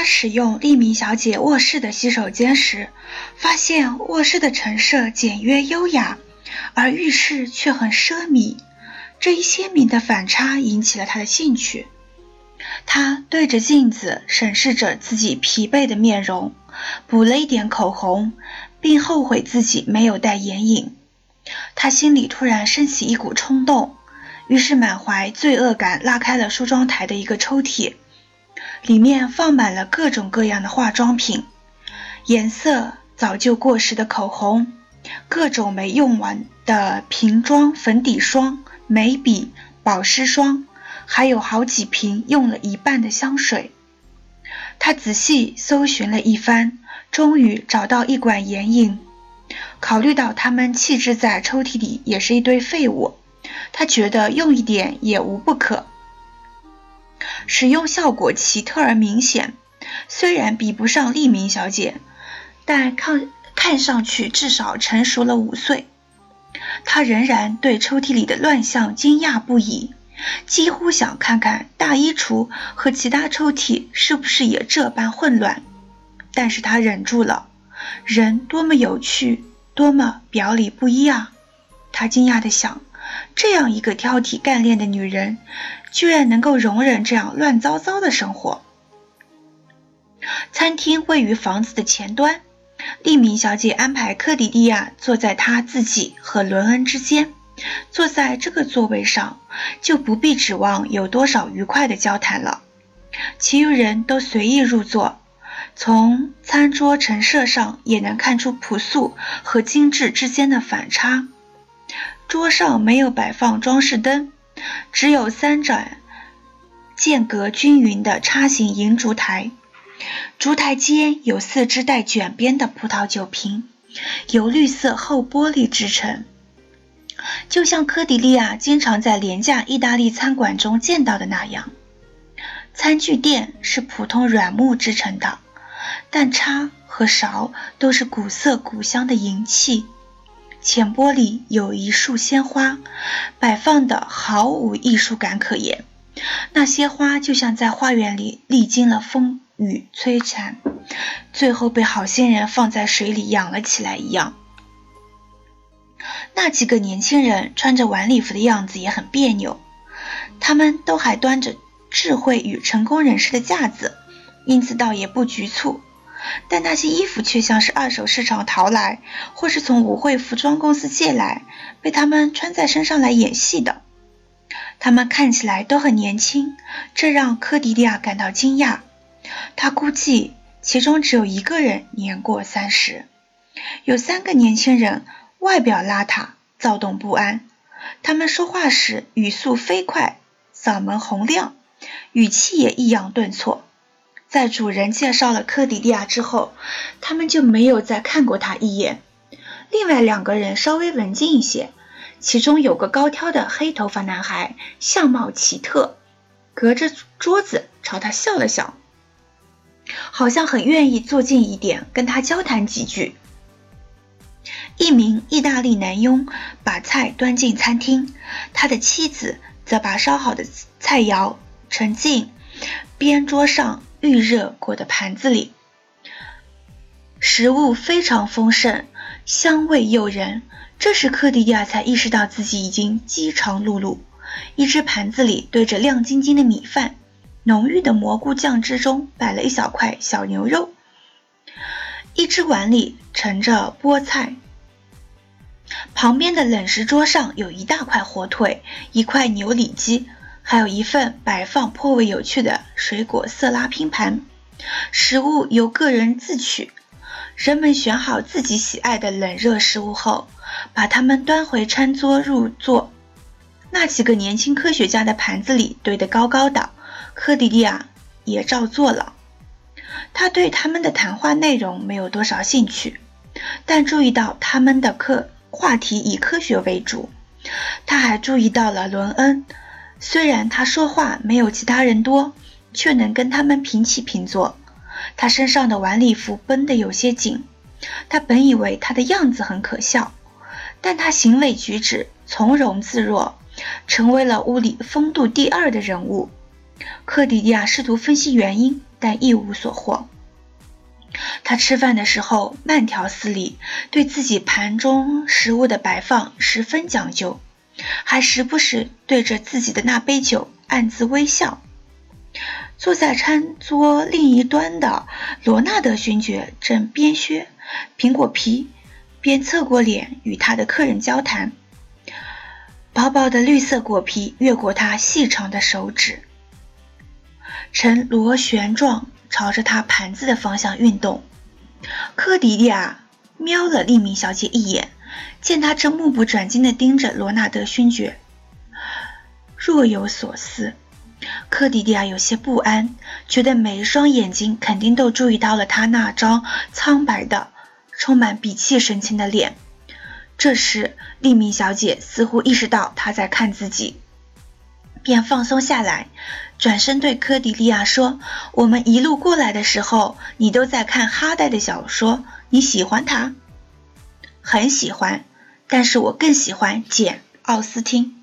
他使用利明小姐卧室的洗手间时，发现卧室的陈设简约优雅，而浴室却很奢靡。这一鲜明的反差引起了他的兴趣。他对着镜子审视着自己疲惫的面容，补了一点口红，并后悔自己没有带眼影。他心里突然升起一股冲动，于是满怀罪恶感拉开了梳妆台的一个抽屉。里面放满了各种各样的化妆品，颜色早就过时的口红，各种没用完的瓶装粉底霜、眉笔、保湿霜，还有好几瓶用了一半的香水。他仔细搜寻了一番，终于找到一管眼影。考虑到它们弃置在抽屉里也是一堆废物，他觉得用一点也无不可。使用效果奇特而明显，虽然比不上利明小姐，但看看上去至少成熟了五岁。她仍然对抽屉里的乱象惊讶不已，几乎想看看大衣橱和其他抽屉是不是也这般混乱。但是她忍住了。人多么有趣，多么表里不一啊！她惊讶地想。这样一个挑剔干练的女人，居然能够容忍这样乱糟糟的生活。餐厅位于房子的前端，利明小姐安排克迪利亚坐在她自己和伦恩之间。坐在这个座位上，就不必指望有多少愉快的交谈了。其余人都随意入座，从餐桌陈设上也能看出朴素和精致之间的反差。桌上没有摆放装饰灯，只有三盏间隔均匀的叉形银烛台。烛台间有四只带卷边的葡萄酒瓶，由绿色厚玻璃制成，就像科迪利亚经常在廉价意大利餐馆中见到的那样。餐具垫是普通软木制成的，但叉和勺都是古色古香的银器。浅玻璃有一束鲜花，摆放的毫无艺术感可言。那些花就像在花园里历经了风雨摧残，最后被好心人放在水里养了起来一样。那几个年轻人穿着晚礼服的样子也很别扭，他们都还端着智慧与成功人士的架子，因此倒也不局促。但那些衣服却像是二手市场淘来，或是从舞会服装公司借来，被他们穿在身上来演戏的。他们看起来都很年轻，这让科迪利亚感到惊讶。他估计其中只有一个人年过三十。有三个年轻人外表邋遢，躁动不安。他们说话时语速飞快，嗓门洪亮，语气也抑扬顿挫。在主人介绍了科迪利亚之后，他们就没有再看过他一眼。另外两个人稍微文静一些，其中有个高挑的黑头发男孩，相貌奇特，隔着桌子朝他笑了笑，好像很愿意坐近一点跟他交谈几句。一名意大利男佣把菜端进餐厅，他的妻子则把烧好的菜肴盛进边桌上。预热过的盘子里，食物非常丰盛，香味诱人。这时，克迪亚才意识到自己已经饥肠辘辘。一只盘子里堆着亮晶晶的米饭，浓郁的蘑菇酱汁中摆了一小块小牛肉。一只碗里盛着菠菜，旁边的冷食桌上有一大块火腿，一块牛里脊。还有一份摆放颇为有趣的水果色拉拼盘，食物由个人自取。人们选好自己喜爱的冷热食物后，把它们端回餐桌入座。那几个年轻科学家的盘子里堆得高高的，科迪利亚也照做了。他对他们的谈话内容没有多少兴趣，但注意到他们的课话题以科学为主。他还注意到了伦恩。虽然他说话没有其他人多，却能跟他们平起平坐。他身上的晚礼服绷得有些紧。他本以为他的样子很可笑，但他行为举止从容自若，成为了屋里风度第二的人物。克迪亚试图分析原因，但一无所获。他吃饭的时候慢条斯理，对自己盘中食物的摆放十分讲究，还时不时对着自己的那杯酒暗自微笑。坐在餐桌另一端的罗纳德勋爵正边削苹果皮，边侧过脸与他的客人交谈。薄薄的绿色果皮越过他细长的手指，呈螺旋状。朝着他盘子的方向运动。科迪利亚瞄了利明小姐一眼，见他正目不转睛地盯着罗纳德勋爵，若有所思。科迪利亚有些不安，觉得每一双眼睛肯定都注意到了他那张苍白的、充满鄙弃神情的脸。这时，利明小姐似乎意识到他在看自己。便放松下来，转身对科迪利亚说：“我们一路过来的时候，你都在看哈代的小说，你喜欢他？”“很喜欢，但是我更喜欢简·奥斯汀。”